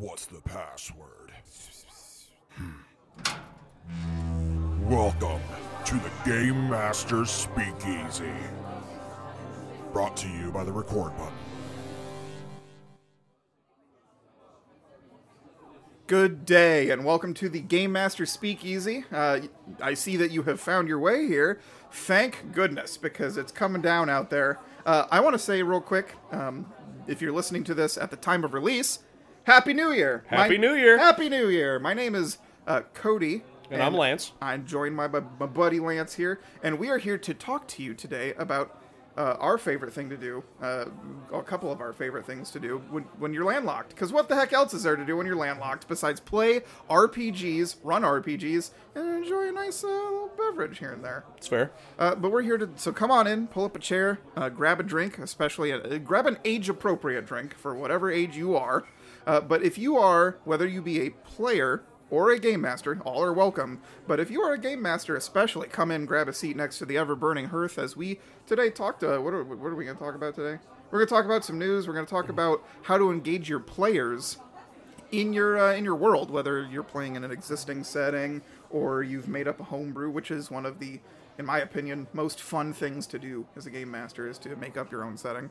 What's the password? Hmm. Welcome to the Game Master Speakeasy. Brought to you by the record button. Good day, and welcome to the Game Master Speakeasy. Uh, I see that you have found your way here. Thank goodness, because it's coming down out there. Uh, I want to say real quick, um, if you're listening to this at the time of release, Happy New Year! Happy New Year. Happy New Year! My name is uh, Cody. And I'm Lance. I'm joined by my, my buddy Lance here, and we are here to talk to you today about uh, our favorite thing to do, uh, a couple of our favorite things to do when, when you're landlocked. Because what the heck else is there to do when you're landlocked besides play RPGs, run RPGs, and enjoy a nice uh, little beverage here and there? It's fair. Uh, but we're here to, so come on in, pull up a chair, uh, grab a drink, especially a, grab an age appropriate drink for whatever age you are. Uh, but if you are, whether you be a player or a game master, all are welcome. But if you are a game master, especially, come in, grab a seat next to the ever burning hearth as we today talked. Uh, what are what are we going to talk about today? We're going to talk about some news. We're going to talk about how to engage your players in your uh, in your world, whether you're playing in an existing setting or you've made up a homebrew, which is one of the, in my opinion, most fun things to do as a game master is to make up your own setting.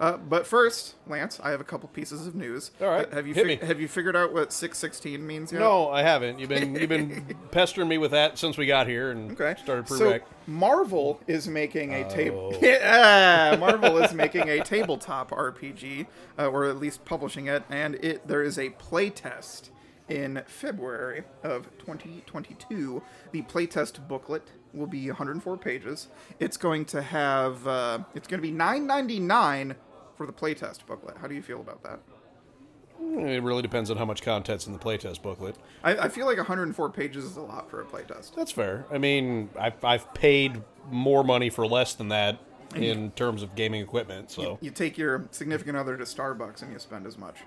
Uh, but first, Lance, I have a couple pieces of news. All right, have you hit fig- me. have you figured out what six sixteen means yet? No, I haven't. You've been you've been pestering me with that since we got here and Okay. started so pre-rec. Marvel is making a table. Oh. Yeah, Marvel is making a tabletop RPG, uh, or at least publishing it, and it there is a playtest in February of 2022. The playtest booklet will be 104 pages. It's going to have uh, it's going to be 9.99 for the playtest booklet. How do you feel about that? It really depends on how much content's in the playtest booklet. I, I feel like 104 pages is a lot for a playtest. That's fair. I mean, I've, I've paid more money for less than that in terms of gaming equipment. So You take your significant other to Starbucks and you spend as much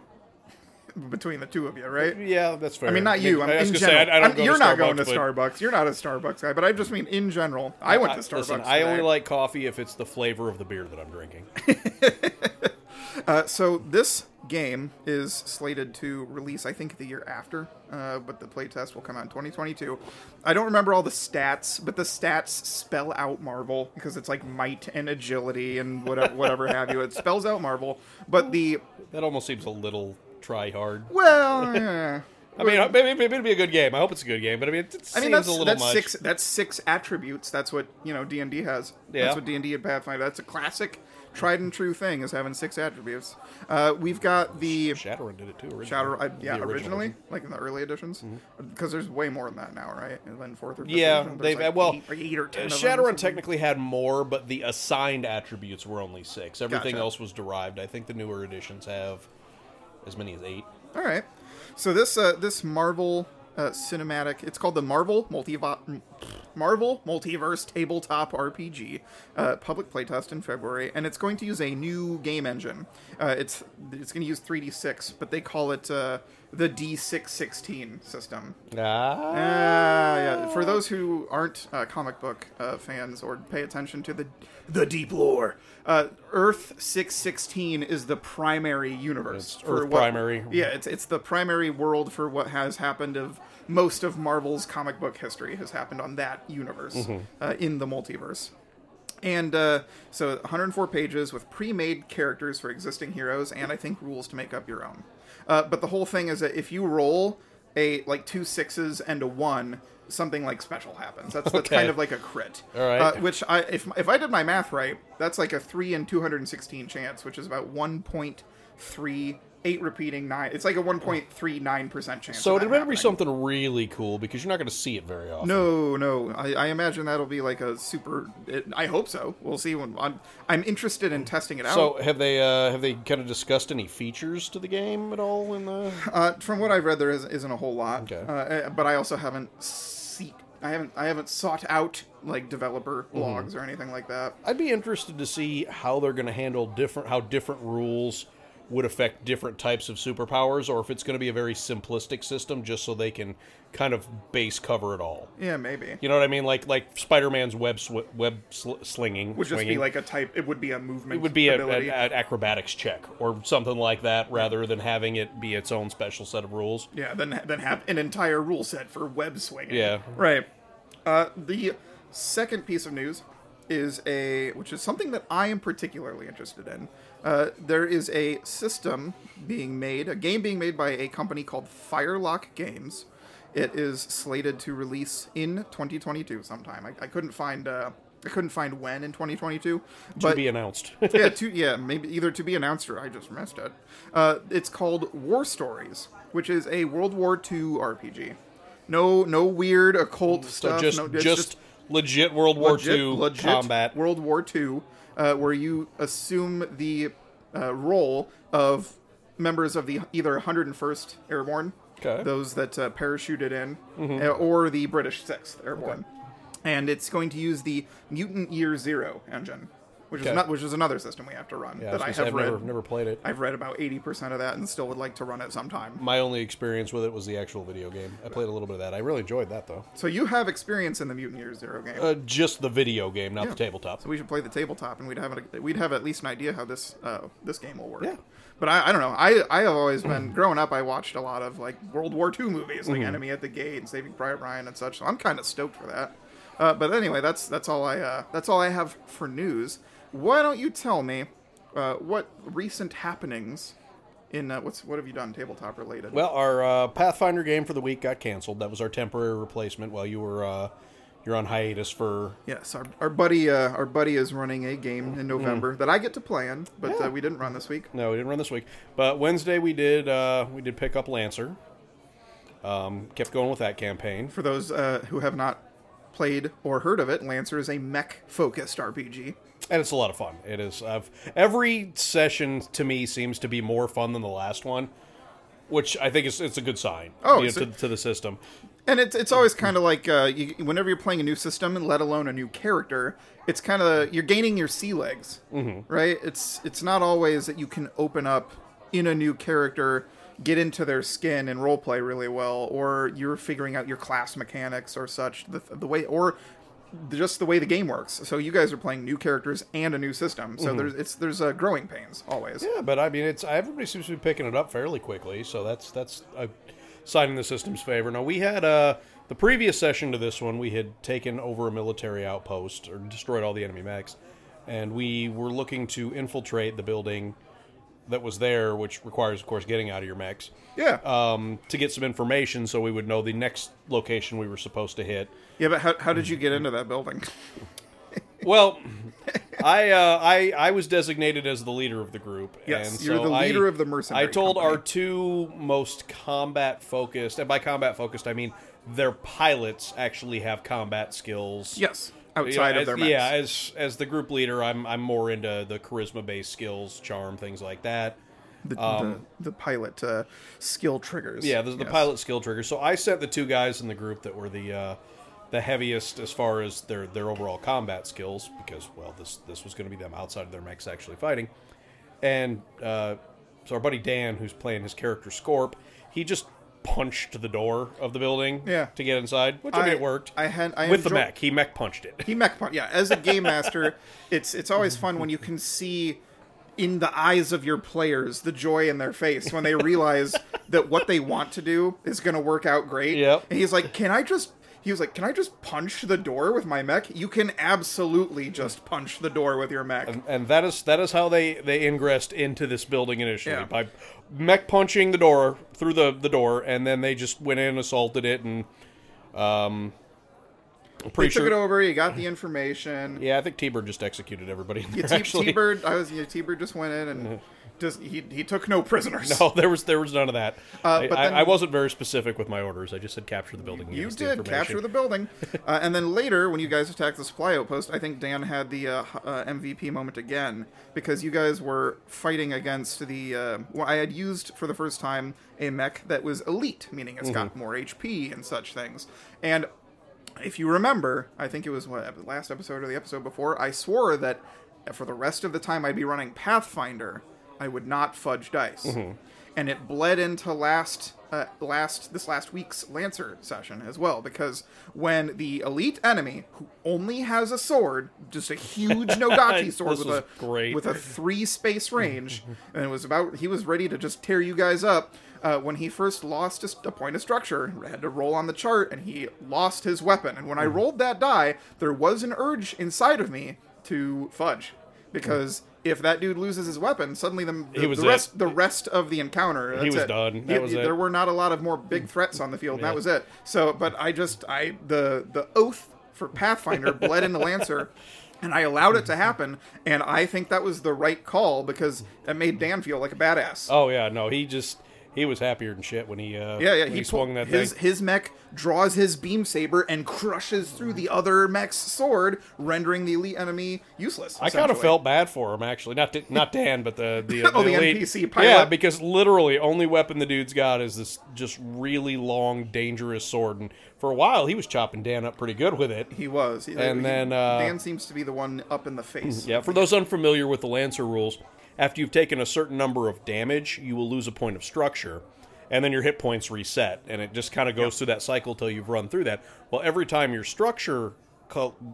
between the two of you, right? yeah, that's fair. I mean, not you. I'm I in general. say, I, I don't I'm- go you're not going to but Starbucks. You're not a Starbucks guy, but I just mean in general. I went to Starbucks. Listen, I only like coffee if it's the flavor of the beer that I'm drinking. Uh, so this game is slated to release, I think, the year after, uh, but the playtest will come out in 2022. I don't remember all the stats, but the stats spell out Marvel because it's like might and agility and whatever, whatever have you. It spells out Marvel, but the that almost seems a little try hard. well, yeah. I mean, maybe, maybe it'll be a good game. I hope it's a good game, but I mean, it, it I mean seems that's a little that's much. six that's six attributes. That's what you know D and D has. Yeah. That's what D and D and Pathfinder. That's a classic, tried and true thing is having six attributes. Uh, we've got the Shadowrun did it too. Originally. Shadow. The yeah, original originally. Mm-hmm. like in the early editions, because there's way more than that now, right? And then fourth or fifth Yeah, edition, there's they've like well, eight, or eight or ten. uh, of them or Shadowrun something. technically had more, but the assigned attributes were only six. Everything Gotcha. else was derived. I think the newer editions have as many as eight. All right. So this uh, this Marvel uh, cinematic, it's called the Marvel Multivo- Marvel Multiverse Tabletop RPG, uh, public playtest in February, and it's going to use a new game engine. Uh, it's it's going to use 3D6, but they call it uh, the D616 system. Ah, Ah, yeah. For those who aren't uh, comic book uh, fans or pay attention to the the deep lore, uh, Earth six sixteen is the primary universe. It's for Earth what- primary. Yeah, it's it's the primary world for what has happened of most of Marvel's comic book history has happened on that universe Mm-hmm. uh, in the multiverse. And uh, so 104 pages with pre-made characters for existing heroes, and I think rules to make up your own. Uh, but the whole thing is that if you roll a like two sixes and a one, something like special happens. That's that's Okay. kind of like a crit. All right. Uh, which I if if I did my math right, that's like a three in 216 chance, which is about 1.38 repeating nine. It's like a 1.39 percent chance. so it better be something really cool because you're not going to see it very often. No, no. I, I imagine that'll be like a super. It, I hope so. We'll see when I'm. I'm interested in testing it out. So have they uh, have they kind of discussed any features to the game at all in the? uh, from what I've read, there is, isn't a whole lot. Okay. Uh, but I also haven't seek. I haven't. I haven't sought out like developer Mm-hmm. blogs or anything like that. I'd be interested to see how they're going to handle different how different rules would affect different types of superpowers, or if it's going to be a very simplistic system, just so they can kind of base cover it all. Yeah, maybe. You know what I mean? Like like Spider-Man's web sw- web sl- slinging Would just be like a type. It would be a movement. it would be a, an acrobatics check or something like that, rather than having it be its own special set of rules. Yeah, then then have an entire rule set for web swinging. Yeah. Right. Uh, the second piece of news is a which is something that I am particularly interested in. Uh, there is a system being made, a game being made by a company called Firelock Games. It is slated to release in 2022 sometime. I, I couldn't find uh, I couldn't find when in 2022, To be announced. yeah, to, yeah, maybe either to be announced or I just missed it. Uh, it's called War Stories, which is a World War II RPG. No, no weird occult so stuff. just no, it's just, legit World War legit, II legit combat. World War II, uh, where you assume the uh, role of members of the either 101st Airborne, Okay. those that uh, parachuted in, Mm-hmm. uh, or the British 6th Airborne, and it's going to use the Mutant Year Zero engine, which is not which is another system we have to run Yeah, that I gonna have say, I've read. never, never played it. I've read about 80% of that and still would like to run it sometime. My only experience with it was the actual video game. I played a little bit of that. I really enjoyed that though. So you have experience in the Mutant Year Zero game. Uh, just the video game, not Yeah. the tabletop. So we should play the tabletop, and we'd have a, we'd have at least an idea how this uh, this game will work. Yeah. But I, I don't know. I I have always been growing up. I watched a lot of like World War II movies, like Enemy at the Gate and Saving Private Ryan and such. So I'm kind of stoked for that. Uh, but anyway, that's that's all I uh, that's all I have for news. Why don't you tell me uh, what recent happenings in uh, what's what have you done tabletop related? Well, our uh, Pathfinder game for the week got canceled. That was our temporary replacement while you were uh, you're on hiatus for. Yes, our, our buddy uh, our buddy is running a game in November that I get to play in, but Yeah. uh, we didn't run this week. No, we didn't run this week, but Wednesday we did. Uh, we did pick up Lancer. Um, kept going with that campaign. For those uh, who have not played or heard of it, Lancer is a mech focused RPG. And it's a lot of fun. It is. I've, every session to me seems to be more fun than the last one, which I think is it's a good sign. Oh, you know, to, a- to the system. And it's it's always kind of like uh, you, whenever you're playing a new system, and let alone a new character, it's kind of you're gaining your sea legs, mm-hmm. right? It's it's not always that you can open up in a new character, get into their skin and roleplay really well, or you're figuring out your class mechanics or such the, the way or just the way the game works. So you guys are playing new characters and a new system, so there's it's there's uh, growing pains always. Yeah, but I mean, it's everybody seems to be picking it up fairly quickly, so that's that's a sign in the system's favor. Now we had uh, the previous session to this one, we had taken over a military outpost or destroyed all the enemy mechs, and we were looking to infiltrate the building that was there, which requires, of course, getting out of your mechs. Yeah, Um, to get some information, so we would know the next location we were supposed to hit. Yeah. But how how did you get into that building? Well, I uh, I I was designated as the leader of the group. Yes, and you're the I- leader of the mercenary I told company. our two most combat focused, and by combat focused, I mean their pilots actually have combat skills. Yes, You know, outside of their yeah. As as the group leader, I'm I'm more into the charisma based skills, charm, things like that. the, the, the pilot uh, skill triggers. Um, Yeah, the, the pilot skill triggers. So I sent the two guys in the group that were the uh, the heaviest as far as their their overall combat skills, because well, this this was going to be them outside of their mechs actually fighting. And uh, so our buddy Dan, who's playing his character Scorp, he just punched the door of the building Yeah. to get inside, which I, mean it worked. I had- I with the mech. He mech punched it. He mech punch. Yeah, as a game master, it's it's always fun when you can see in the eyes of your players the joy in their face when they realize that what they want to do is going to work out great. Yep. And he's like, "Can I just?" He was like, "Can I just punch the door with my mech?" You can absolutely just punch the door with your mech. and that is that is how they they ingressed into this building initially Yeah. by mech punching the door through the the door, and then they just went in, and assaulted it, and um, I'm They pretty took sure. it over. You got the information. Yeah, I think T-Bird just executed everybody. In Yeah, T- T-Bird, I was yeah, T-Bird just went in and just he he took no prisoners. No, there was there was none of that. Uh, I, but I- then- I wasn't very specific with my orders. I just said capture the building. You the did capture the building, uh, and then later when you guys attacked the supply outpost, I think Dan had the uh, uh, MVP moment again because you guys were fighting against the. Uh, well, I had used for the first time a mech that was elite, meaning it's got more HP and such things. And if you remember, I think it was what last episode or the episode before, I swore that for the rest of the time I'd be running Pathfinder I would not fudge dice, Mm-hmm. and it bled into last uh, last this last week's Lancer session as well because when the elite enemy who only has a sword, just a huge Nodachi sword with a great. with a three space range, and it was about he was ready to just tear you guys up. Uh, when he first lost a, a point of structure, had to roll on the chart, and he lost his weapon. And when I Mm-hmm. rolled that die, there was an urge inside of me to fudge, because if that dude loses his weapon, suddenly the, the, He was the it. rest the rest of the encounter that's was it. done. That was it. There were not a lot of more big threats on the field. Yeah. That was it. So, but I just I the the oath for Pathfinder bled into Lancer. And I allowed it to happen, and I think that was the right call because that made Dan feel like a badass. Oh yeah, no, he just he was happier than shit when he uh Yeah, yeah. he, He, swung that his thing. his mech draws his beam saber and crushes through the other mech's sword, rendering the elite enemy useless. I kind of felt bad for him actually, not to, not Dan, but the the, Oh, the elite- NPC pilot. Yeah, because literally only weapon the dude's got is this just really long, dangerous sword, and for a while he was chopping Dan up pretty good with it. he was. He- And he- then, uh, Dan seems to be the one up in the face. Yeah, for those unfamiliar with the Lancer rules, after you've taken a certain number of damage, you will lose a point of structure, and then your hit points reset, and it just kind of goes through that cycle till you've run through that. Well, every time your structure,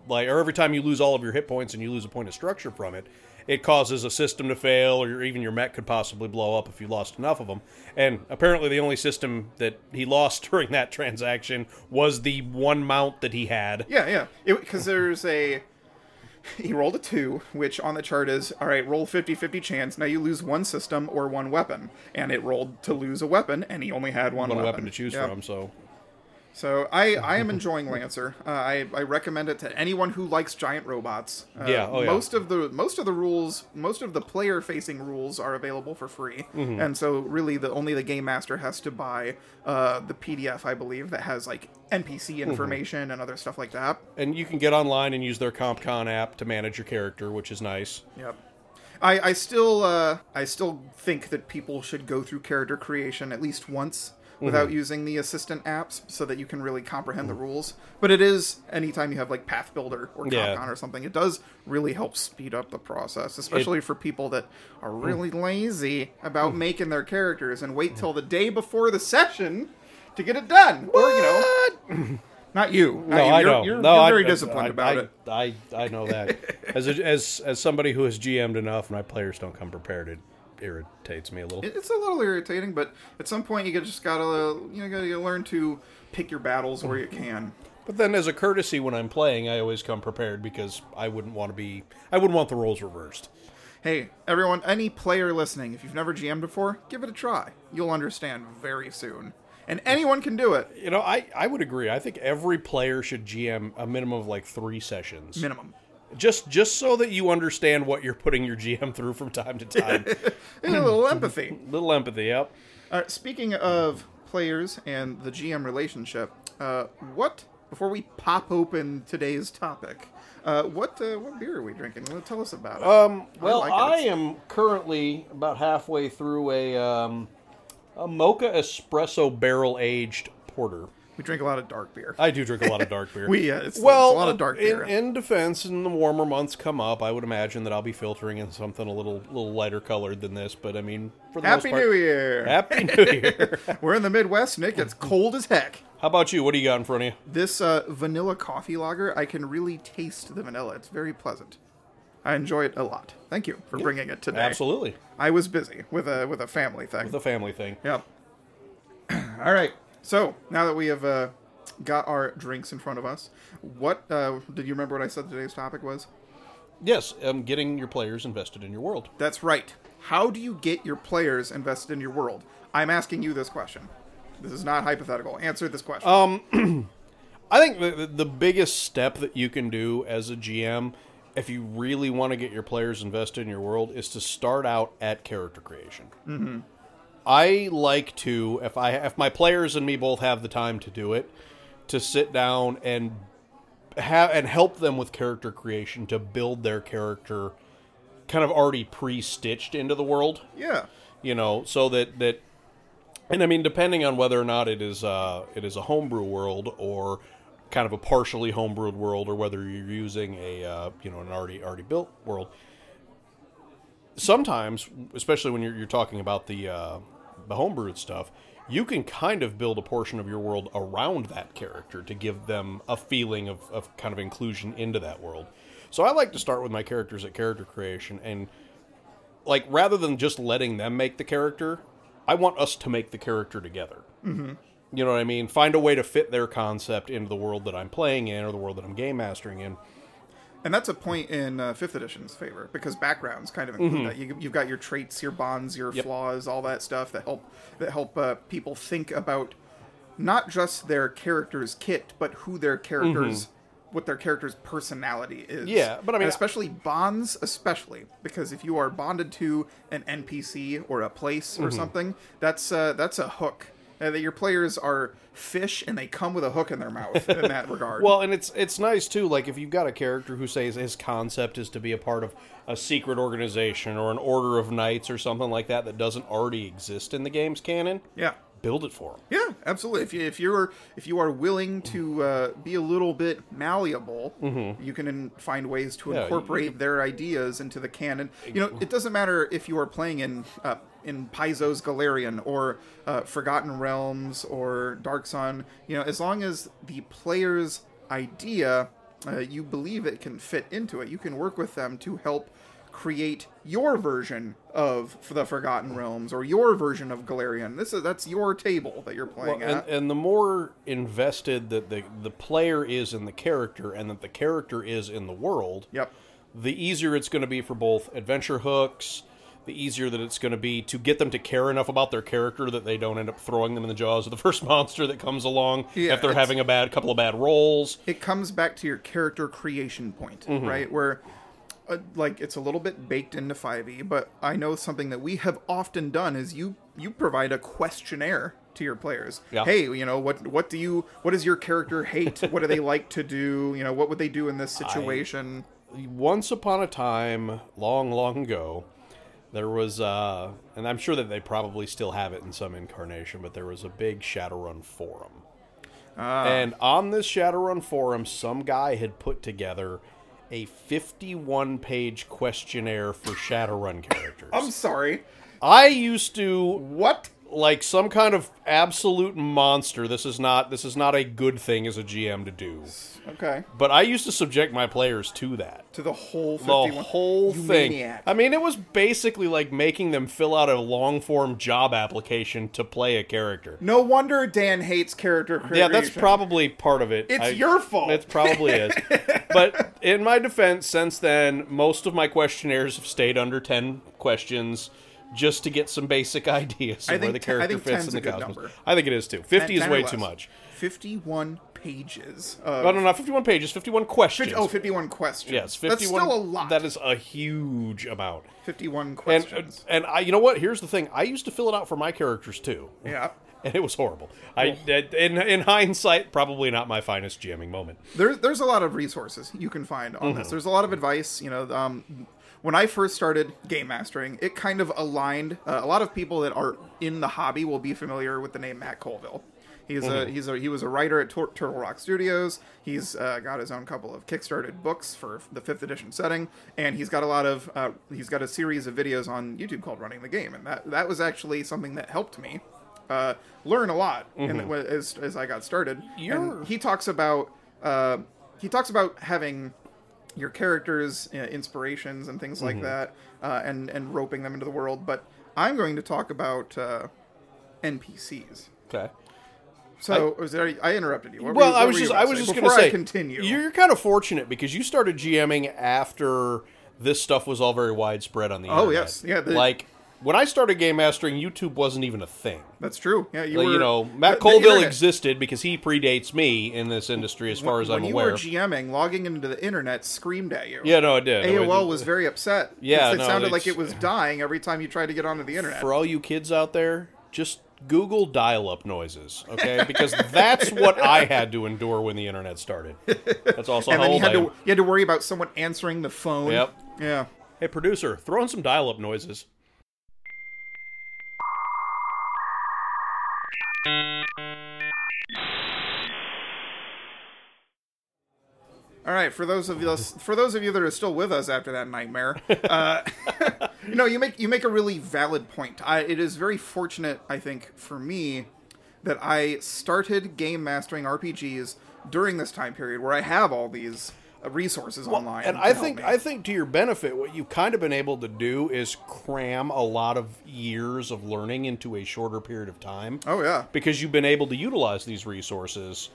like, or every time you lose all of your hit points and you lose a point of structure from it, it causes a system to fail, or even your mech could possibly blow up if you lost enough of them. And apparently, the only system that he lost during that transaction was the one mount that he had. Yeah, yeah. Because there's a. He rolled a two, which on the chart is all right, roll 50 50 chance. Now you lose one system or one weapon. And it rolled to lose a weapon, and he only had one, One weapon. weapon to choose Yeah. from, so So I, I am enjoying Lancer. Uh, I, I recommend it to anyone who likes giant robots. Uh, Yeah, oh yeah. Most of the most of the rules, most of the player facing rules are available for free, Mm-hmm. and so really the only the game master has to buy uh, the PDF, I believe, that has like NPC Mm-hmm. information and other stuff like that. and you can get online and use their CompCon app to manage your character, which is nice. Yep. I, I still uh, I still think that people should go through character creation at least once without mm-hmm. using the assistant apps so that you can really comprehend the mm. rules. But it is anytime you have like Pathbuilder or Yeah. Or something, it does really help speed up the process, especially for people that are mm. really lazy about mm. making their characters and wait till the day before the session to get it done. Or you know, not you. Not No, you. I You're, know. You're, no, you're very I- disciplined I, about I, it. I, I know that. as, a, as as somebody who has GM'd enough, my players don't come prepared. It irritates me a little. It's a little irritating, but at some point you just gotta you know gotta learn to pick your battles where you can. But then, as a courtesy, when I'm playing, I always come prepared because I wouldn't want to be. I wouldn't want the roles reversed. Hey, everyone, any player listening, if you've never GM'd before, give it a try. You'll understand very soon. And anyone can do it, You know, I, I would agree. I think every player should GM a minimum of like three sessions, minimum. Just just so that you understand what you're putting your GM through from time to time. A little empathy. little empathy, yep. Uh, speaking of players and the GM relationship, uh, what before we pop open today's topic, uh, what uh, what beer are we drinking? Well, tell us about it. Um, well, like I, it. It's- am currently about halfway through a um, a mocha espresso barrel aged porter. We drink a lot of dark beer. I do drink a lot of dark beer. We, uh, it's- well, it's a lot of dark beer. In defense, and the warmer months come up, I would imagine that I'll be filtering in something a little little lighter colored than this. But I mean, for the Happy most part, New Year! Happy New Year. We're in the Midwest, Nick. It's cold as heck. How about you? What do you got in front of you? This uh, vanilla coffee lager, I can really taste the vanilla. It's very pleasant. I enjoy it a lot. Thank you for bringing it today. Absolutely, I was busy with a with a family thing. the family thing. Yep. All right. So now that we have uh, got our drinks in front of us, what uh, did you remember? What I said today's topic was? Yes, um, getting your players invested in your world. That's right. How do you get your players invested in your world? I'm asking you this question. This is not hypothetical. Answer this question. Um, I think the, the biggest step that you can do as a GM, if you really want to get your players invested in your world, is to start out at character creation. Mm-hmm. I like to, if I if my players and me both have the time to do it, to sit down and have and help them with character creation to build their character, kind of already pre-stitched into the world yeah. you know, so that that, and I mean, depending on whether or not it is uh it is a homebrew world or kind of a partially homebrewed world, or whether you're using a uh, you know an already already built world. sometimes, especially when you're, you're talking about the uh, the homebrewed stuff, you can kind of build a portion of your world around that character to give them a feeling of, of kind of inclusion into that world. So I like to start with my characters at character creation and like rather than just letting them make the character, I want us to make the character together. Mm-hmm. You know what I mean? Find a way to fit their concept into the world that I'm playing in or the world that I'm game mastering in. And that's a point in uh, fifth edition's favor because backgrounds kind of include Mm-hmm. that. You, you've got your traits, your bonds, your Yep. flaws, all that stuff that help that help uh, people think about not just their character's kit, but who their characters, what their character's personality is. Mm-hmm. Yeah, but I mean- And especially bonds, especially because if you are bonded to an NPC or a place Mm-hmm. or something, that's uh, that's a hook. Uh, that your players are fish and they come with a hook in their mouth in that regard. Well, and it's it's nice too. Like if you've got a character who says his concept is to be a part of a secret organization or an order of knights or something like that that doesn't already exist in the game's canon, yeah. build it for him. Yeah, absolutely. If you if you're if you are willing to uh, be a little bit malleable, you can in, find ways to Mm-hmm. Yeah, you- incorporate their ideas into the canon. You know, it doesn't matter if you are playing in uh, in Paizo's Golarion or uh, Forgotten Realms or Dark Sun. You know, as long as the player's idea uh, you believe it can fit into it, you can work with them to help create your version of the Forgotten Realms or your version of Golarion. This is that's your table that you're playing Well, and, at. and the more invested that the the player is in the character and that the character is in the world, Yep. the easier it's going to be for both adventure hooks. The easier that it's going to be to get them to care enough about their character that they don't end up throwing them in the jaws of the first monster that comes along Yeah, if they're having a bad couple of bad rolls. It comes back to your character creation point, Mm-hmm. right? Where uh, like it's a little bit baked into 5e, but I know something that we have often done is you you provide a questionnaire to your players. Yeah. Hey, you know, what what do you what does your character hate? what do they like to do? You know, what would they do in this situation? once upon a time, long, long ago, there was, uh, and I'm sure that they probably still have it in some incarnation, but there was a big Shadowrun forum. And on this Shadowrun forum, some guy had put together a 51 page questionnaire for Shadowrun characters. I'm sorry. I used to What? Like some kind of absolute monster. This is not this is not a good thing as a GM to do. Okay. But I used to subject my players to that To the whole the 51 whole You thing. maniac. I mean, it was basically like making them fill out a long form job application to play a character. No wonder Dan hates character creation. Yeah, that's probably part of it. It's I- your fault. It probably is. but in my defense, since then, most of my questionnaires have stayed under 10 questions just to get some basic ideas of where the character think fits in the cosmos. number. I think it is too. 50 is 10 or way too much. 51 pages. Of, Oh, no, not 51 pages, 51 questions. Fif- oh, 51 questions. yes, 51. That's still a lot. That is a huge amount. 51 questions. and I, you know what? Here's the thing. I used to fill it out for my characters too, yeah. and it was horrible. I, in in hindsight, probably not my finest jamming moment. There's there's a lot of resources you can find on Mm-hmm. this. There's a lot of advice. You know, um, when I first started game mastering, it kind of aligned. Uh, a lot of people that are in the hobby will be familiar with the name Matt Colville. He's a he's a he was a writer at Tur- Turtle Rock Studios. He's uh, got his own couple of kickstarted books for the fifth edition setting, and he's got a lot of uh, he's got a series of videos on YouTube called Running the Game, and that that was actually something that helped me uh, learn a lot in, as as I got started. You're- And he talks about uh, he talks about having your characters uh, inspirations and things like that uh, and and roping them into the world but i'm going to talk about uh, npcs Okay. so I, was there, i interrupted you What Well, you- I was just I was just going to say i continue You're kind of fortunate because you started GMing after this stuff was all very widespread on the Oh, internet. yes. Yeah, the- like when I started game mastering, YouTube wasn't even a thing. that's true yeah you Like, were you know, Matt the Colville existed because he predates me in this industry as far as I'm you aware. You were gming logging into the internet screamed at you yeah, no, it did. AOL was very upset. Yeah, it no, sounded like it was dying every time you tried to get onto the internet. for all you kids out there, just Google dial-up noises, okay? Because that's what I had to endure when the internet started. That's also and how then you had I to you had to worry about someone answering the phone. Yep. Yeah. Hey, producer, throw in some dial-up noises. All right, for those of us, for those of you that are still with us after that nightmare, uh, No, you make you make a really valid point. I, it is very fortunate, I think, for me that I started game mastering RPGs during this time period where I have all these uh, resources online. and I think me. I think to your benefit, what you've kind of been able to do is cram a lot of years of learning into a shorter period of time. Oh yeah. because you've been able to utilize these resources.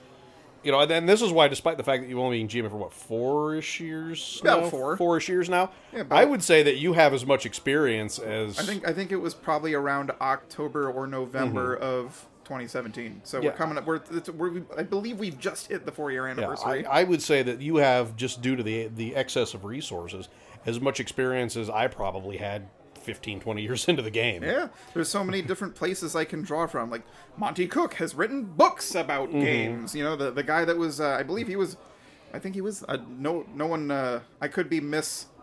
You know, and then this is why, despite the fact that you've only been GM for what four-ish years, About now? four. four-ish years now. Yeah, I would say that you have as much experience as I think I think it was probably around October or November of 2017. So. Yeah. we're coming up. We're, it's, we're I believe we've just hit the four year Yeah, anniversary. I, I would say that you have just due to the the excess of resources as much experience as I probably had 15, 20 years into the game. Yeah, there's so many different places I can draw from. Like Monte Cook has written books about Mm-hmm. games. You know, the the guy that was, uh, I believe he was, I think he was. Uh, no, no one. Uh, I could be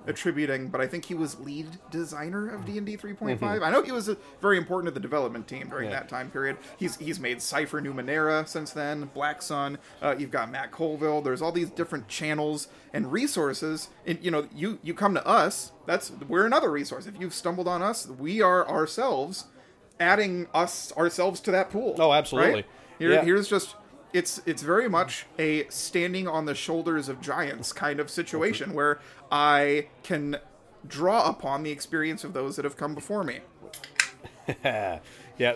misattributing, but I think he was lead designer of D and D 3.5. I know he was uh, very important to the development team during Mm-hmm. Yeah. that time period. He's he's made Cypher Numenera since then. Black Sun. Uh, you've got Matt Colville. There's all these different channels and resources. And you know, you you come to us. That's we're another resource. If you've stumbled on us, we are ourselves adding us ourselves to that pool. Oh, absolutely. Right? Here, Yeah. Here's just it's it's very much a standing on the shoulders of giants kind of situation where I can draw upon the experience of those that have come before me. yeah.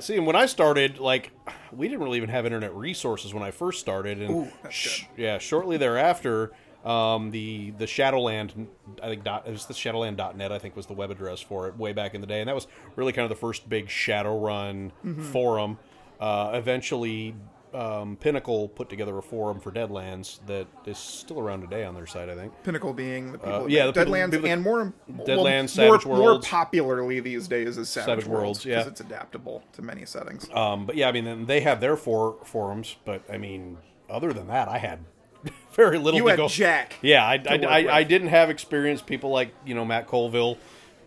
See, and when I started, like, we didn't really even have internet resources when I first started, and Ooh, sh- yeah, shortly thereafter, um, the the Shadowland, I think dot it was the Shadowland.net, I think was the web address for it way back in the day, and that was really kind of the first big Shadowrun Mm-hmm. forum. Uh, eventually, um, Pinnacle put together a forum for Deadlands that is still around today on their site, I think. Pinnacle being the people, Uh, yeah, the people- Deadlands, people and more Deadlands, well, more, Savage more Worlds. popularly these days is Savage, Savage Worlds Worlds, yeah. because it's adaptable to many settings. Um, but yeah, I mean, then they have their four forums, but I mean, other than that, I had very little. You to had go. Jack Yeah, I, I, I. I didn't have experienced people like you know Matt Colville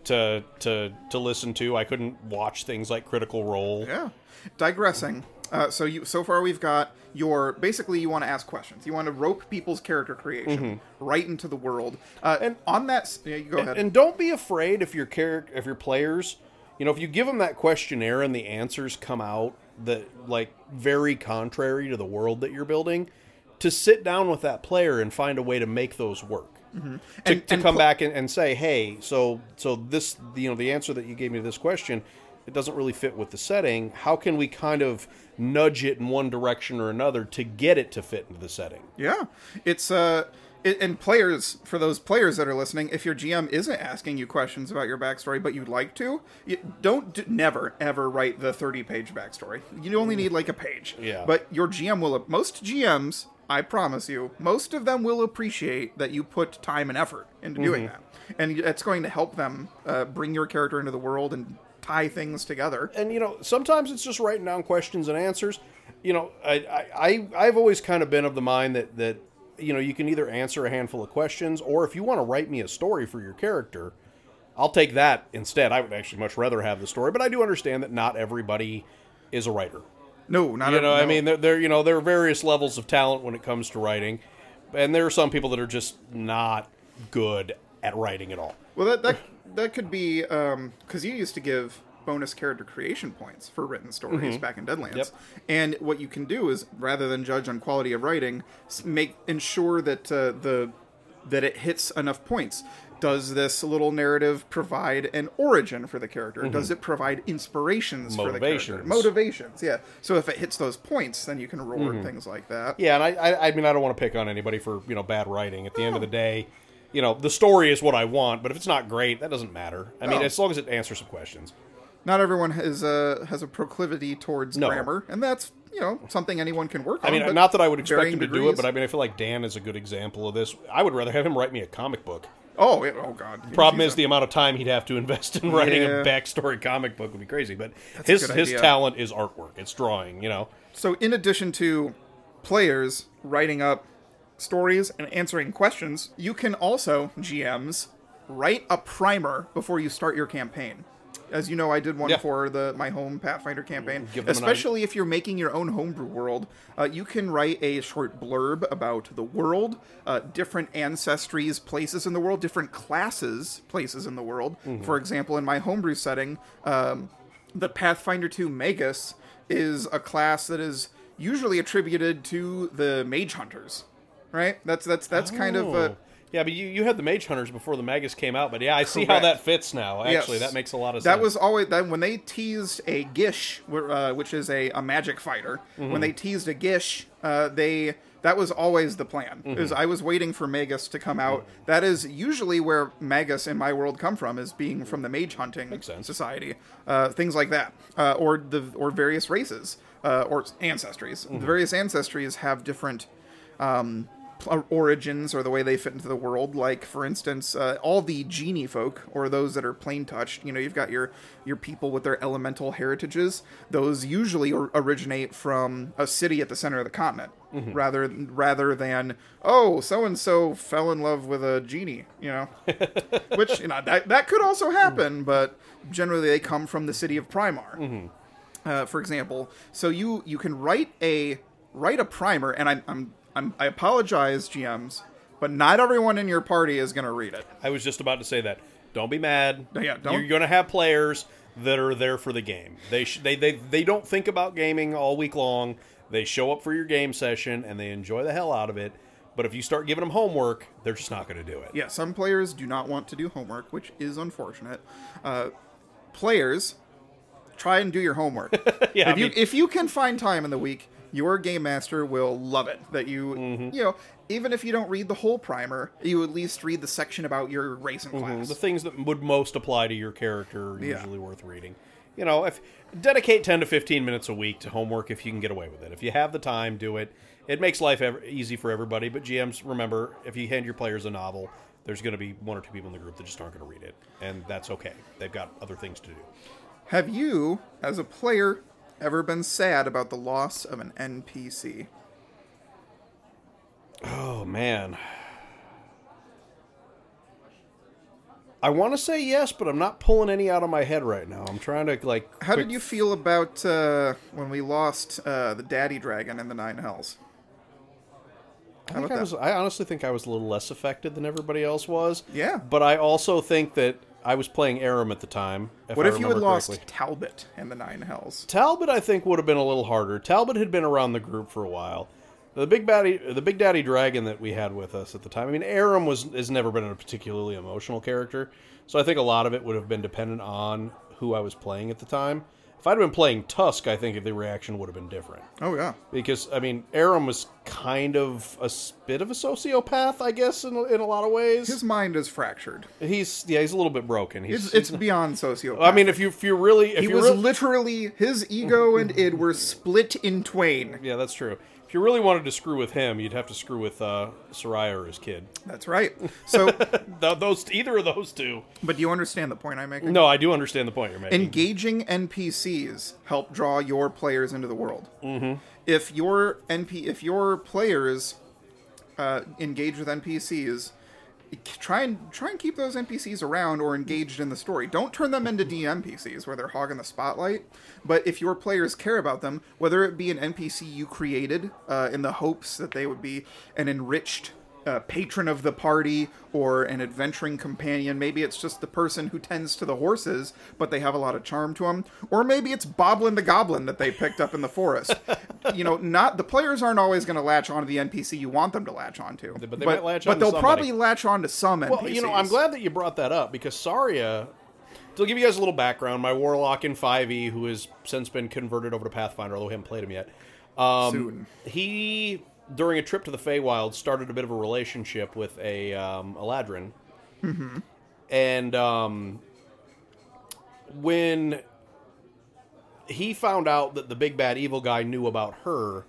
to to to listen to. I couldn't watch things like Critical Role. Yeah. Digressing. Uh, so you so far we've got your basically you want to ask questions. You want to rope people's character creation right into the world. Uh, and on that, yeah, you go ahead. And don't be afraid if your character, if your players, you know, if you give them that questionnaire and the answers come out that like very contrary to the world that you're building, to sit down with that player and find a way to make those work. To, And- to and come pl- back and, and say, hey, so so this, you know, the answer that you gave me to this question, it doesn't really fit with the setting. How can we kind of nudge it in one direction or another to get it to fit into the setting? Yeah, it's uh, it, and players for those players that are listening, if your GM isn't asking you questions about your backstory, but you'd like to, you, don't d- never ever write the thirty-page backstory. You only need like a page. Yeah. But your GM will. Most GMs, I promise you, most of them will appreciate that you put time and effort into doing that, and it's going to help them uh, bring your character into the world and tie things together. and you know sometimes it's just writing down questions and answers. You know I, I i've always kind of been of the mind that that you know you can either answer a handful of questions or if you want to write me a story for your character i'll take that instead. I would actually much rather have the story but i do understand that not everybody is a writer. No, not you a- know i mean there, there you know there are various levels of talent when it comes to writing and there are some people that are just not good at writing at all. Well, that that that could be because you used to give bonus character creation points for written stories back in Deadlands, Mm-hmm. Yep. and what you can do is rather than judge on quality of writing, make ensure that uh, the that it hits enough points. Does this little narrative provide an origin for the character? Does it provide inspirations for the character? Mm-hmm. Motivations. Motivations, yeah. So if it hits those points, then you can reward Mm-hmm. things like that. Yeah, and I, I, I mean, I don't want to pick on anybody for you know bad writing. At the end of the day, you know, the story is what I want, but if it's not great, that doesn't matter. I mean, No. as long as it answers some questions. Not everyone has a has a proclivity towards No. grammar, and that's you know something anyone can work on. I mean, but not that I would expect varying him to do degrees. it, but I mean, I feel like Dan is a good example of this. I would rather have him write me a comic book. Oh, yeah, oh God. Problem is the amount of time he'd have to invest in writing Yeah. a backstory comic book would be crazy. But a his good his idea. talent is artwork. It's drawing. You know. so in addition to players writing up stories and answering questions, you can also GMs write a primer before you start your campaign. As you know, I did one Yeah. for the my home Pathfinder campaign. Give them an Especially if you're making your own homebrew world, uh, you can write a short blurb about the world, uh, different ancestries, places in the world, different classes, places in the world. For example, in my homebrew setting, um, the Pathfinder 2 Magus is a class that is usually attributed to the Mage Hunters. Right? That's that's that's kind of uh, Oh. yeah, but you, you had the Mage Hunters before the Magus came out, but yeah, I see how that fits now. Actually, Yes. that makes a lot of sense. That was always that when they teased a Gish, uh, which is a, a magic fighter. Mm-hmm. When they teased a Gish, uh, they that was always the plan. Mm-hmm. Is I was waiting for Magus to come out. That is usually where Magus in my world come from, is being from the mage hunting society, uh, things like that, uh, or the or various races uh, or ancestries. Mm-hmm. The various ancestries have different um, origins or the way they fit into the world. Like, for instance, uh, all the genie folk or those that are plain touched. You know, you've got your your people with their elemental heritages. Those usually or- originate from a city at the center of the continent, rather rather than oh, so and so fell in love with a genie. You know, which you know that that could also happen, but generally they come from the city of Primar uh, for example. So you you can write a write a primer, and I'm I'm, I'm I apologize, GMs, but not everyone in your party is going to read it. I was just about to say that. Don't be mad. Yeah, don't- You're going to have players that are there for the game. They sh- they they they don't think about gaming all week long. They show up for your game session and they enjoy the hell out of it. But if you start giving them homework, they're just not going to do it. Yeah, some players do not want to do homework, which is unfortunate. Uh, players, try and do your homework. Yeah, if I you mean- if you can find time in the week, your game master will love it. That you Mm-hmm. you know even if you don't read the whole primer, you at least read the section about your race and class. The things that would most apply to your character are Yeah. usually worth reading. You know, if dedicate 10 to 15 minutes a week to homework if you can get away with it. If you have the time, do it. It makes life ev- easy for everybody, but GMs remember if you hand your players a novel, there's going to be one or two people in the group that just aren't going to read it, and that's okay. They've got other things to do. Have you, as a player, ever been sad about the loss of an NPC? Oh man. I want to say yes, but I'm not pulling any out of my head right now. I'm trying to like How quick- did you feel about uh, when we lost uh, the Daddy Dragon in the Nine Hells? I think I was. I honestly think I was a little less affected than everybody else was. Yeah. But I also think that I was playing Aram at the time. If What I if you had lost correctly. Talbot in the Nine Hells? Talbot? I think would have been a little harder. Talbot had been around the group for a while. The big daddy, the big daddy dragon that we had with us at the time. I mean, Aram was has never been a particularly emotional character, so I think a lot of it would have been dependent on who I was playing at the time. If I'd been playing Tusk, I think if the reaction would have been different. Oh yeah, because I mean, Aram was kind of a bit of a sociopath, I guess, in, a- in a lot of ways. his mind is fractured. he's yeah, he's a little bit broken. He's, It's, it's beyond sociopath. I mean, if you if you're really if he was literally his ego and id were split in twain. yeah, that's true. If you really wanted to screw with him, you'd have to screw with uh, Soraya or his kid. That's right. So, Th- those either of those two. but do you understand the point I'm making? No, I do understand the point you're making. Engaging NPCs help draw your players into the world. Mm-hmm. If your NP, if your players uh, engage with NPCs, try and try and keep those NPCs around or engaged in the story. Don't turn them into DM PCs where they're hogging the spotlight. But if your players care about them, whether it be an NPC you created uh, in the hopes that they would be an enriched uh, patron of the party or an adventuring companion. Maybe it's just the person who tends to the horses, but they have a lot of charm to them. Or maybe it's Boblin the Goblin that they picked up in the forest. you know, not the players aren't always going to latch onto the NPC you want them to latch onto. But they might latch but onto they'll somebody. probably latch on to some NPCs. Well, you know, I'm glad that you brought that up because Saria. To give you guys a little background, my warlock in 5e, who has since been converted over to Pathfinder, although we haven't played him yet. Um, Soon. He, during a trip to the Feywild, started a bit of a relationship with a um, Eladrin. Mm-hmm. And um, when he found out that the big bad evil guy knew about her,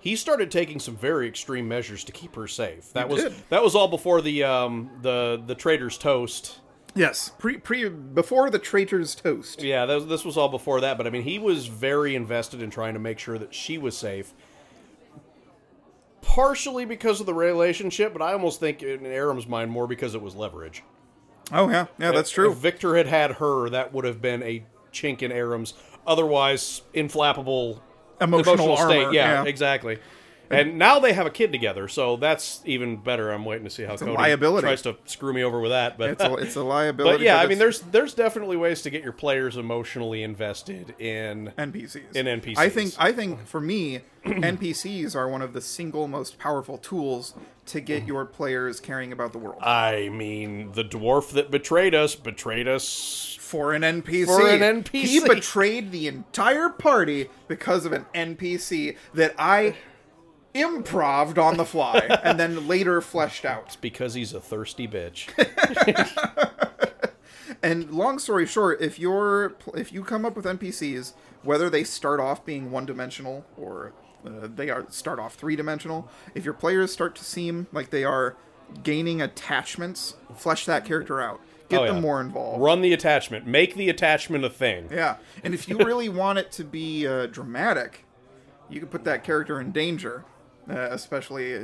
he started taking some very extreme measures to keep her safe. That He was did. that was all before the um, the the trader's toast. Yes, pre pre before the traitor's toast. Yeah, was, this was all before that. But I mean, he was very invested in trying to make sure that she was safe. Partially because of the relationship, but I almost think in Aram's mind more because it was leverage. Oh yeah, yeah, that's If- true. If Victor had had her, that would have been a chink in Aram's otherwise inflappable Emotional state. armor, Yeah, yeah. exactly. And now they have a kid together, so that's even better. I'm waiting to see how Cody liability. tries to screw me over with that. But It's a, it's a liability. but yeah, I mean, there's there's definitely ways to get your players emotionally invested in. NPCs. in NPCs. I think I think for me, NPCs are one of the single most powerful tools to get your players caring about the world. I mean, the dwarf that betrayed us betrayed us. for an NPC. For an NPC. He betrayed the entire party because of an NPC that I improved on the fly and then later fleshed out. It's Because he's a thirsty bitch. And long story short, if you're if you come up with NPCs, whether they start off being one dimensional or uh, they are start off three dimensional, if your players start to seem like they are gaining attachments, flesh that character out, get Oh, yeah. them more involved. Run the attachment. Make the attachment a thing. Yeah, and if you really want it to be uh, dramatic, you can put that character in danger. Uh, especially uh,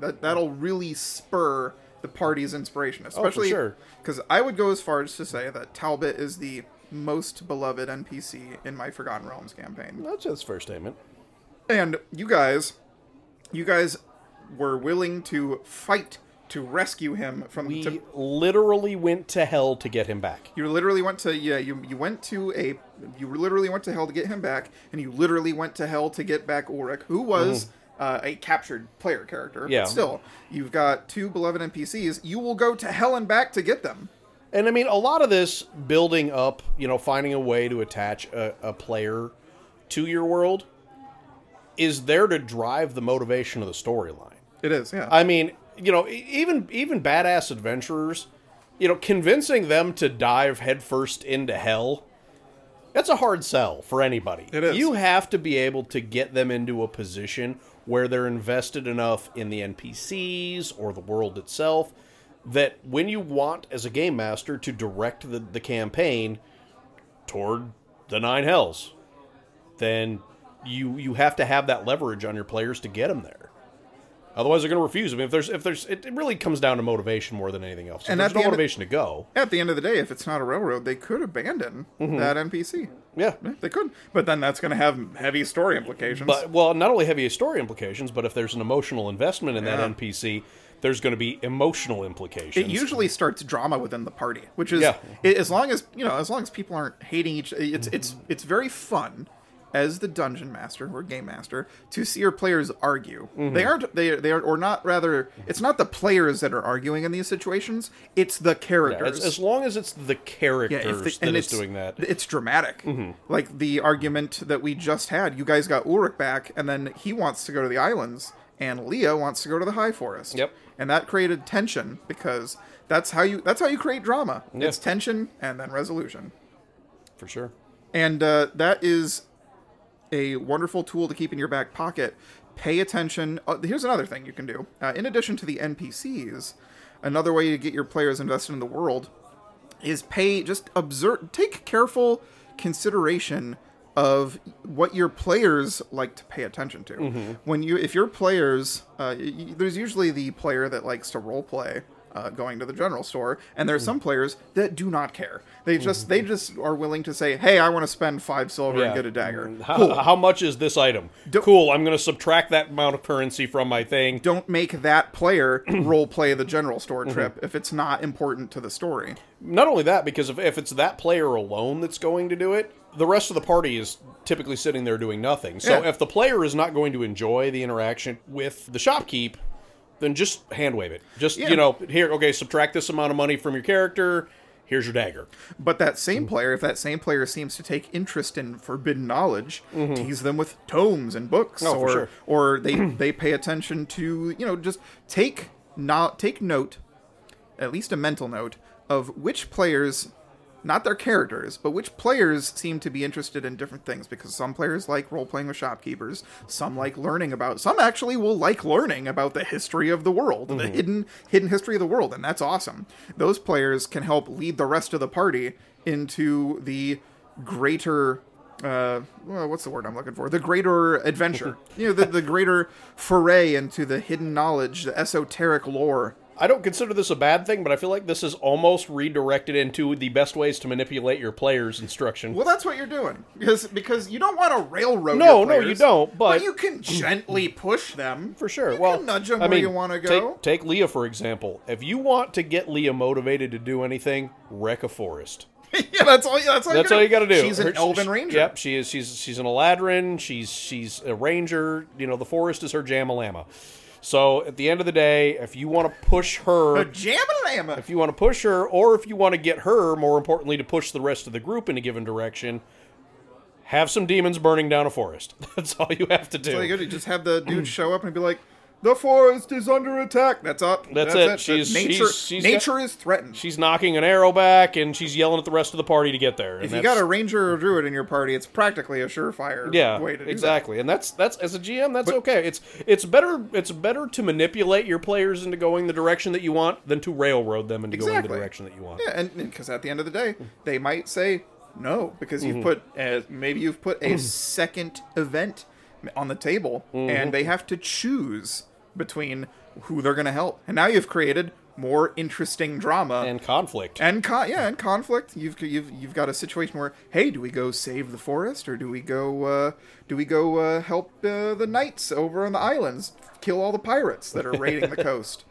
that that'll really spur the party's inspiration. Especially sure. because I would go as far as to say that Talbot is the most beloved NPC in my Forgotten Realms campaign. That's his first statement. And you guys, you guys were willing to fight to rescue him from We to, literally went to hell to get him back. You literally went to yeah. You you went to a you literally went to hell to get him back, and you literally went to hell to get back Ulrich, who was uh, a captured player character. Yeah. But still, you've got two beloved NPCs. You will go to hell and back to get them. And I mean, a lot of this building up, you know, finding a way to attach a, a player to your world is there to drive the motivation of the storyline. It is, yeah. I mean, you know, even even badass adventurers, you know, convincing them to dive headfirst into hell, that's a hard sell for anybody. It is. You have to be able to get them into a position where they're invested enough in the NPCs or the world itself that when you want as a game master to direct the, the campaign toward the nine hells, then you you have to have that leverage on your players to get them there. Otherwise, they're going to refuse. I mean, if there's if there's it, it really comes down to motivation more than anything else. If And there's at no the end of- motivation to go. At the end of the day, if it's not a railroad, they could abandon Mm-hmm. that NPC. Yeah. Yeah, They could, but then that's going to have heavy story implications. But well, not only heavy story implications, but if there's an emotional investment in Yeah. that NPC, there's going to be emotional implications. it usually starts drama within the party, which is Yeah. as long as you know, as long as people aren't hating each. It's it's it's very fun as the dungeon master or game master to see your players argue. Mm-hmm. They aren't they they are or not rather. It's not the players that are arguing in these situations. It's the Yeah, characters. as, as long as it's the characters Yeah, the- that and is doing that. It's dramatic. Like the argument that we just had. You guys got Ulrich back, and then he wants to go to the islands, and Leah wants to go to the high forest. Yep. And that created tension because that's how you that's how you create drama. Yeah. It's tension and then resolution. For sure. And uh, that is a wonderful tool to keep in your back pocket. Pay attention. Uh, here's another thing you can do. Uh, in addition to the NPCs, another way to get your players invested in the world is pay just observe take careful consideration of what your players like to pay attention to when you if your players uh, y- there's usually the player that likes to role play uh, going to the general store and there's some players that do not care they just they just are willing to say hey i want to spend five silver and get a dagger Mm, How, cool how much is this item? cool. I'm going to subtract that amount of currency from my thing. don't make that player role play the general store Mm-hmm. trip if it's not important to the story Not only that, because if, if it's that player alone that's going to do it, the rest of the party is typically sitting there doing nothing. So Yeah. if the player is not going to enjoy the interaction with the shopkeep, then just hand wave it. Just Yeah. you know, here, okay, subtract this amount of money from your character. Here's your dagger. But that same player, if that same player seems to take interest in forbidden knowledge, tease them with tomes and books, Mm-hmm. Oh, or sure. or they they pay attention to you know just take not take note, at least a mental note of which players, not their characters, but which players seem to be interested in different things. Because some players like role playing with shopkeepers, some like learning about, some actually will like learning about the history of the world, the hidden hidden history of the world, and that's awesome. Those players can help lead the rest of the party into the greater uh, well, what's the word I'm looking for? The greater adventure. you know, the, the greater foray into the hidden knowledge, the esoteric lore I don't consider this a bad thing, but I feel like this is almost redirected into the best ways to manipulate your players' instruction. Well, that's what you're doing because because you don't want to railroad. No, your no, you don't, but- you can gently push them For sure. You well, can nudge them I where mean, you want to go. Take, take Leah for example. If you want to get Leah motivated to do anything, wreck a forest. yeah, that's all. That's all. That's you all you got to do. She's an Her- elven she- ranger. Yep, she is. She's she's an Eladrin. She's she's a ranger. You know, the forest is her jamalama. So at the end of the day, if you want to push her, A if you want to push her, or if you want to get her, more importantly, to push the rest of the group in a given direction, have some demons burning down a forest. That's all you have to do. So you just have the dude show up and be like, "The forest is under attack." That's up. That's That's, it. it. She's- nature. she's- she's nature is threatened. She's nocking an arrow back, and she's yelling at the rest of the party to get there. if you got a ranger or druid in your party, it's practically a surefire yeah, way to do exactly, and that's that's as a GM, that's okay. It's it's better it's better to manipulate your players into going the direction that you want than to railroad them into going the direction that you want. Yeah, and because at the end of the day, they might say no because Mm-hmm. you've put uh, maybe you've put a second event on the table, Mm-hmm. and they have to choose between who they're going to help, and now you've created more interesting drama And conflict. and con- yeah, and conflict. You've you've you've got a situation where, hey, do we go save the forest or do we go uh, do we go uh, help uh, the knights over on the islands, kill all the pirates that are raiding the coast?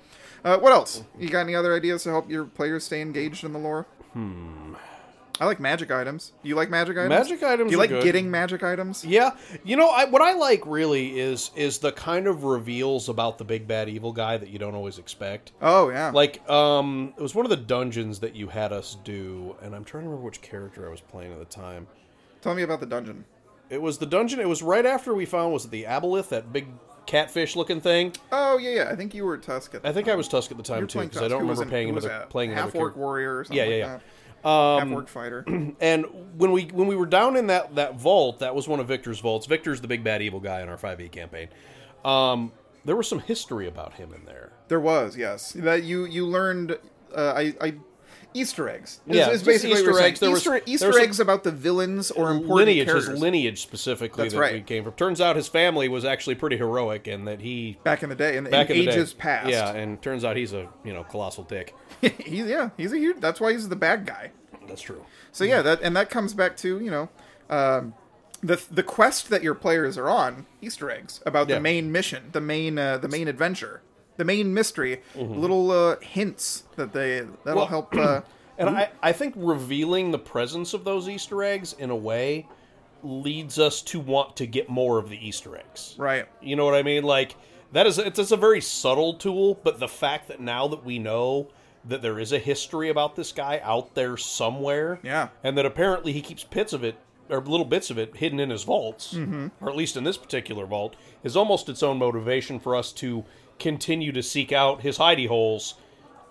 Uh, what else? You got any other ideas to help your players stay engaged in the lore? Hmm. I like magic items. You like magic items? Magic items Do you like good. getting magic items? Yeah, you know I, what I like really is is the kind of reveals about the big bad evil guy that you don't always expect. Oh yeah. Like, um, it was one of the dungeons that you had us do, and I'm trying to remember which character I was playing at the time. Tell me about the dungeon. It was the dungeon. It was right after we found was it the aboleth, that big catfish looking thing. Oh yeah, yeah. I think you were Tusk at the I think I was Tusk at the time too, because I don't Who remember in- playing who was another that? playing half orc character. warrior or something. Yeah, yeah, like yeah. that. half orc fighter. And when we when we were down in that that vault, that was one of Victor's vaults. Victor's the big bad evil guy in our 5e campaign. Um, there was some history about him in there. There was, yes. That you you learned. Uh, I, I Easter eggs. Is, Yeah, is basically Easter what we're saying. eggs. There was- Easter, there Easter was some- eggs about the villains or important lineage, his lineage specifically That's that right. we came from. Turns out his family was actually pretty heroic, and that he back in the day, in, in back in, the ages day, past. Yeah, and turns out he's a you know colossal dick. he's yeah, he's a huge. That's why he's the bad guy. That's true. So yeah, that and that comes back to you know. Um, the, the quest that your players are on Easter eggs about Yeah. the main mission, the main uh, the main adventure, the main mystery, little uh, hints that they that'll Mm-hmm. Well- help. Uh, And I, I think revealing the presence of those Easter eggs in a way leads us to want to get more of the Easter eggs. right. You know what I mean? Like that is it's, it's a very subtle tool, but the fact that now that we know that there is a history about this guy out there somewhere, Yeah. and that apparently he keeps bits of it or little bits of it hidden in his vaults, mm-hmm. or at least in this particular vault, is almost its own motivation for us to continue to seek out his hidey holes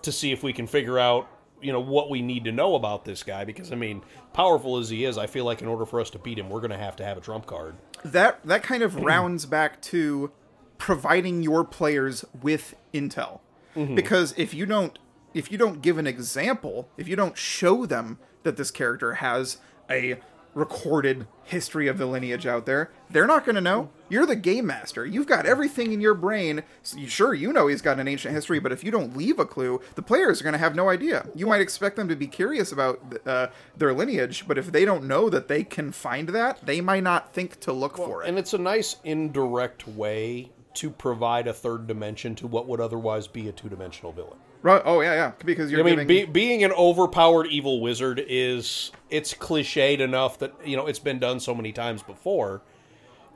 to see if we can figure out you know what we need to know about this guy. Because i mean powerful as he is i feel like in order for us to beat him we're going to have to have a trump card. That that kind of rounds back to providing your players with intel. Mm-hmm. Because if you don't if you don't give an example if you don't show them that this character has a recorded history of the lineage out there they're not going to know. You're the game master. You've got everything in your brain. So you, sure you know he's got an ancient history but if you don't leave a clue the players are going to have no idea. You might expect them to be curious about uh, their lineage but if they don't know that they can find that they might not think to look for it. and it's a nice indirect way to provide a third dimension to what would otherwise be a two-dimensional villain Right. Oh yeah, yeah. Because you're I mean, giving. be, being an overpowered evil wizard is it's cliched enough that you know it's been done so many times before.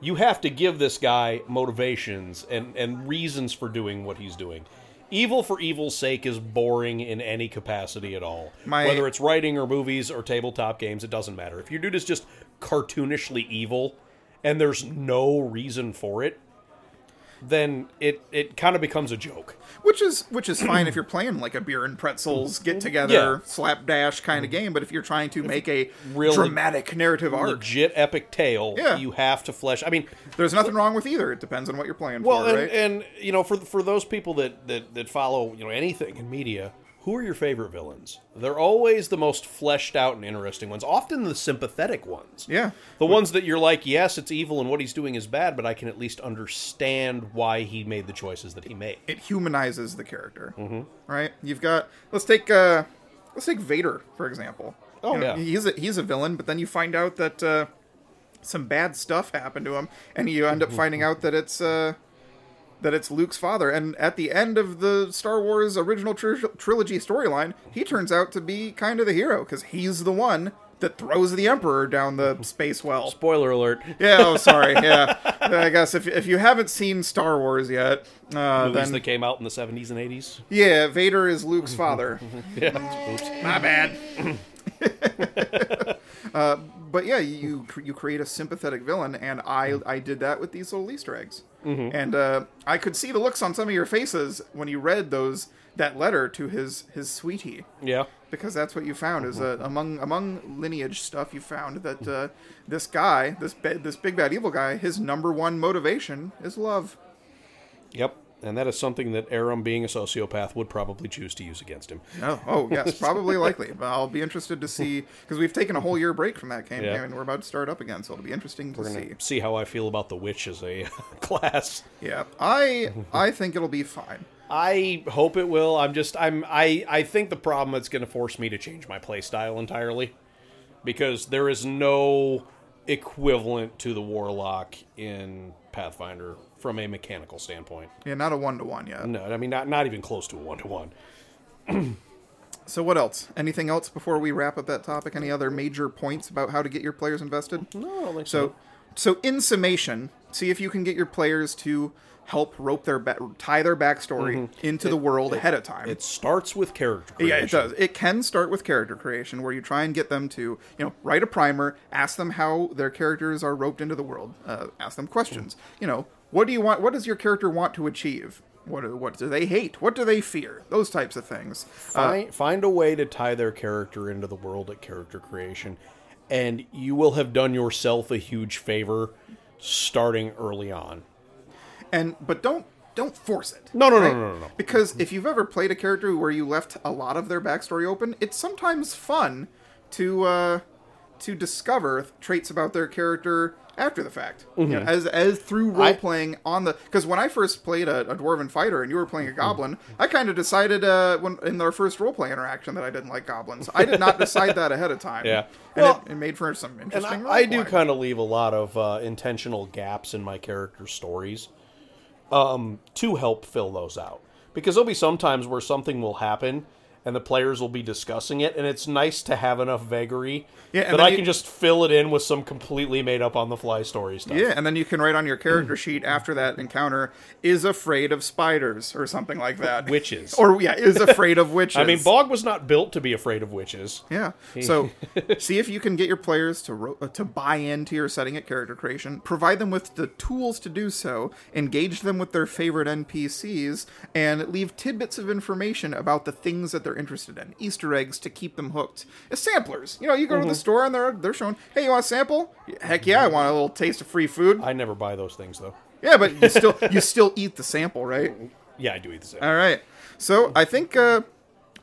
You have to give this guy motivations and and reasons for doing what he's doing. Evil for evil's sake is boring in any capacity at all. My- Whether it's writing or movies or tabletop games, it doesn't matter. If your dude is just cartoonishly evil and there's no reason for it, then it it kind of becomes a joke. which is which is fine if you're playing like a beer and pretzels get together Yeah. slapdash kind of game. But if you're trying to make a Really dramatic narrative arc, Legit epic tale. Yeah. You have to flesh. I mean, there's nothing wrong with either. It depends on what you're playing Well, for, and, right? and you know, for for those people that, that that follow you know anything in media, who are your favorite villains? They're always the most fleshed out and interesting ones, often the sympathetic ones. Yeah. The ones that you're like, yes, it's evil and what he's doing is bad, but I can at least understand why he made the choices that he made. it humanizes the character. Mm-hmm. Right? You've got let's take uh let's take Vader for example. Oh, You know, yeah. he's a he's a villain, but then you find out that uh, some bad stuff happened to him, and you end up finding out that it's uh that it's Luke's father. And at the end of the Star Wars original tri- trilogy storyline, he turns out to be kind of the hero because he's the one that throws the Emperor down the space well. Spoiler alert. Yeah, oh, sorry. Yeah, I guess if if you haven't seen Star Wars yet, uh, Movies then that came out in the 70s and 80s. yeah, Vader is Luke's father. Yeah. Oops. My bad. uh, but yeah, you you create a sympathetic villain, and I I did that with these little Easter eggs, and uh, I could see the looks on some of your faces when you read those that letter to his his sweetie. Yeah. because that's what you found is uh, among among lineage stuff you found that uh, this guy this ba- this big bad evil guy his number one motivation is love Yep. And that is something that Aram, being a sociopath, would probably choose to use against him. oh oh yes probably likely but i'll be interested to see because we've taken a whole year break from that campaign Yeah. and we're about to start up again so it'll be interesting to see see how I feel about the witch as a class. yeah i i think it'll be fine I hope it will. I'm just I'm I I think the problem it's going to force me to change my play style entirely because there is no equivalent to the warlock in Pathfinder from a mechanical standpoint. yeah not a one-to-one yet No, I mean not not even close to a one to one. so what else anything else before we wrap up that topic any other major points about how to get your players invested No, I don't think So, so in summation, see if you can get your players to help rope their ba- tie their backstory into the world ahead of time. It starts with character creation. yeah, it does. It can start with character creation, where you try and get them to, you know, write a primer, ask them how their characters are roped into the world, uh, ask them questions. You know, what do you want? What does your character want to achieve? What do, what do they hate? What do they fear? Those types of things. Uh, Find, find a way to tie their character into the world at character creation, and you will have done yourself a huge favor starting early on. and but don't don't force it. No, no, no, no, no, no. Because if you've ever played a character where you left a lot of their backstory open, it's sometimes fun to uh, to discover traits about their character after the fact, you know, as as through role playing on the. Because when I first played a, a dwarven fighter and you were playing a goblin, I kind of decided uh, when in our first role play interaction that I didn't like goblins. I did not decide that ahead of time. Yeah. and Well, it, it made for some And interesting. I, I do kind of leave a lot of uh, intentional gaps in my character stories um, to help fill those out. Because there'll be some times where something will happen and the players will be discussing it, and it's nice to have enough vagary Yeah, and that I you- can just fill it in with some completely made up on the fly story stuff. Yeah, and then you can write on your character sheet after that encounter is afraid of spiders or something like that. Witches. Or yeah, is afraid of witches. I mean, Bog was not built to be afraid of witches. Yeah. So, see if you can get your players to ro- uh, to buy into your setting at character creation. Provide them with the tools to do so. Engage them with their favorite NPCs, and leave tidbits of information about the things that they're interested in. Easter eggs to keep them hooked. As samplers, you know, you go Mm-hmm. to the store and they're they're showing, hey, you want a sample? Heck yeah, I want a little taste of free food. I never buy those things, though. Yeah, but you still you still eat the sample, right? Yeah, I do eat the sample. All right. So I think uh,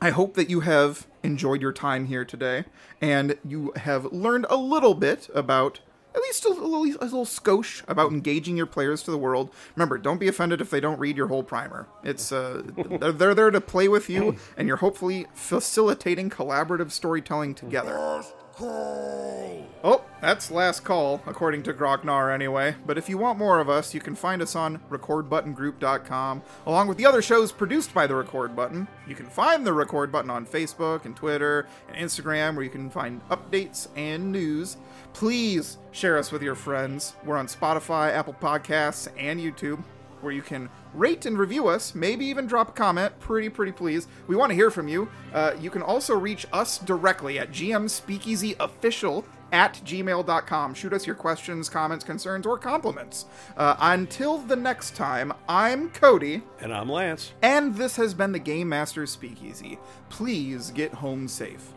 I hope that you have enjoyed your time here today, and you have learned a little bit about. At least a little, a little skosh about engaging your players to the world. Remember, don't be offended if they don't read your whole primer. It's uh, they're, they're there to play with you, and you're hopefully facilitating collaborative storytelling together. Oh, that's last call, according to Grognar anyway. But if you want more of us, you can find us on recordbuttongroup.com, along with the other shows produced by the Record Button. You can find the Record Button on Facebook and Twitter and Instagram, where you can find updates and news. Please share us with your friends. We're on Spotify, Apple Podcasts, and YouTube where you can rate and review us, maybe even drop a comment. Pretty, pretty please. We want to hear from you. Uh, you can also reach us directly at gmspeakeasyofficial at gmail.com. Shoot us your questions, comments, concerns, or compliments. Uh, until the next time, I'm Cody, And I'm Lance. and this has been the Game Master Speakeasy. Please get home safe.